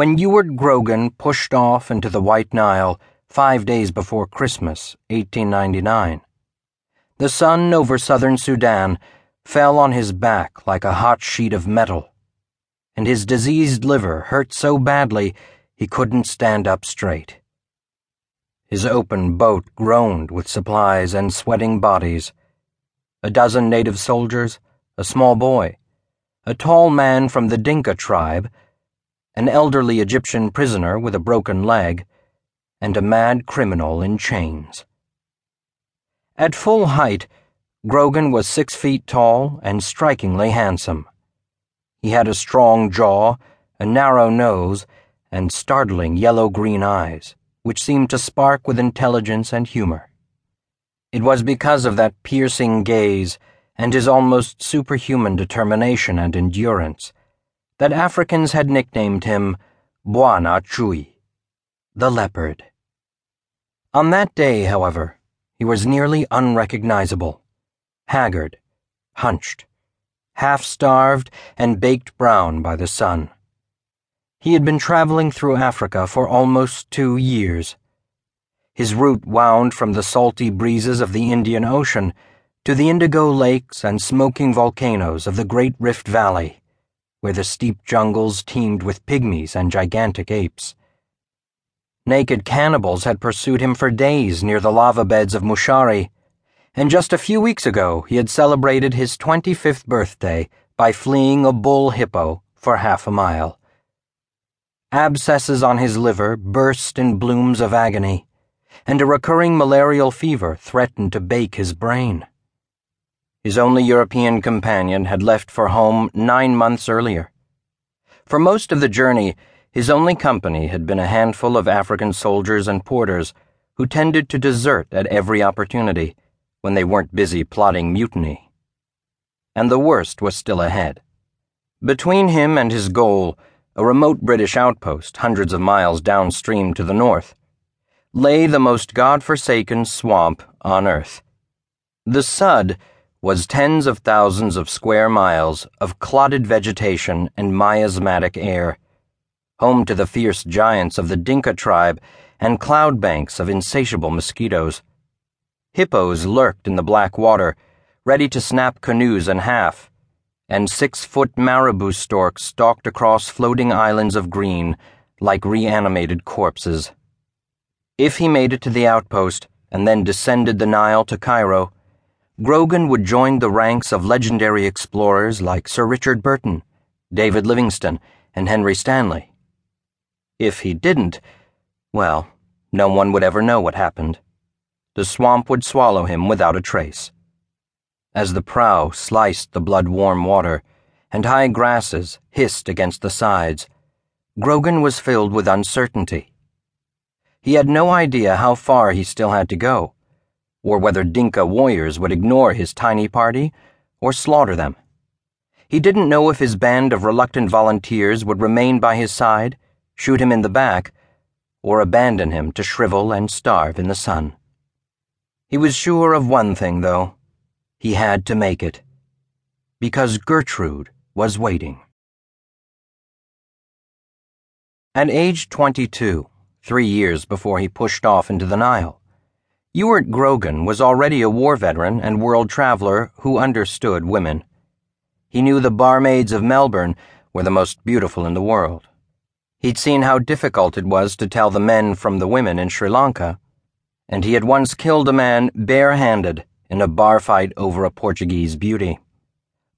When Ewart Grogan pushed off into the White Nile five days before Christmas, 1899, the sun over southern Sudan fell on his back like a hot sheet of metal, and his diseased liver hurt so badly he couldn't stand up straight. His open boat groaned with supplies and sweating bodies. A dozen native soldiers, a small boy, a tall man from the Dinka tribe, an elderly Egyptian prisoner with a broken leg, and a mad criminal in chains. At full height, Grogan was six feet tall and strikingly handsome. He had a strong jaw, a narrow nose, and startling yellow green eyes which seemed to spark with intelligence and humor. It was because of that piercing gaze and his almost superhuman determination and endurance that Africans had nicknamed him Bwana Chui, the leopard. On that day, however, he was nearly unrecognizable, haggard, hunched, half starved, and baked brown by the sun. He had been traveling through Africa for almost two years. His route wound from the salty breezes of the Indian Ocean to the indigo lakes and smoking volcanoes of the Great Rift Valley, where the steep jungles teemed with pygmies and gigantic apes. Naked cannibals had pursued him for days near the lava beds of Mushari, and just a few weeks ago he had celebrated his 25th birthday by fleeing a bull hippo for half a mile. Abscesses on his liver burst in blooms of agony, and a recurring malarial fever threatened to bake his brain. His only European companion had left for home nine months earlier. For most of the journey, his only company had been a handful of African soldiers and porters who tended to desert at every opportunity when they weren't busy plotting mutiny. And the worst was still ahead. Between him and his goal, a remote British outpost hundreds of miles downstream to the north, lay the most god-forsaken swamp on earth. The Sud was tens of thousands of square miles of clotted vegetation and miasmatic air, home to the fierce giants of the Dinka tribe and cloud banks of insatiable mosquitoes. Hippos lurked in the black water, ready to snap canoes in half and six foot marabou storks stalked across floating islands of green like reanimated corpses. If he made it to the outpost and then descended the Nile to Cairo, Grogan would join the ranks of legendary explorers like Sir Richard Burton, David Livingstone, and Henry Stanley. If he didn't, well, no one would ever know what happened. The swamp would swallow him without a trace as the prow sliced the blood warm water and high grasses hissed against the sides, Grogan was filled with uncertainty. He had no idea how far he still had to go, or whether Dinka warriors would ignore his tiny party or slaughter them. He didn't know if his band of reluctant volunteers would remain by his side, shoot him in the back, or abandon him to shrivel and starve in the sun. He was sure of one thing, though. He had to make it. Because Gertrude was waiting. At age 22, three years before he pushed off into the Nile, Ewart Grogan was already a war veteran and world traveler who understood women. He knew the barmaids of Melbourne were the most beautiful in the world. He'd seen how difficult it was to tell the men from the women in Sri Lanka, and he had once killed a man barehanded in a bar fight over a Portuguese beauty.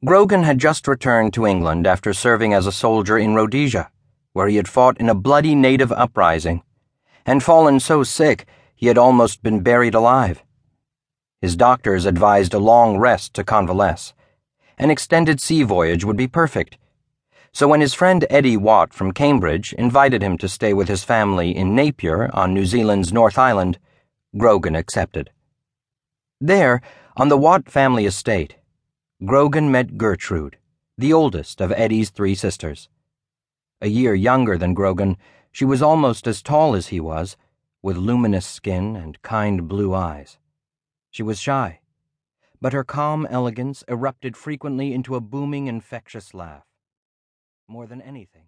Grogan had just returned to England after serving as a soldier in Rhodesia, where he had fought in a bloody native uprising, and fallen so sick he had almost been buried alive. His doctors advised a long rest to convalesce. An extended sea voyage would be perfect. So when his friend Eddie Watt from Cambridge invited him to stay with his family in Napier on New Zealand's North Island, Grogan accepted. There, on the Watt family estate, Grogan met Gertrude, the oldest of Eddie's three sisters. A year younger than Grogan, she was almost as tall as he was, with luminous skin and kind blue eyes. She was shy, but her calm elegance erupted frequently into a booming, infectious laugh. More than anything,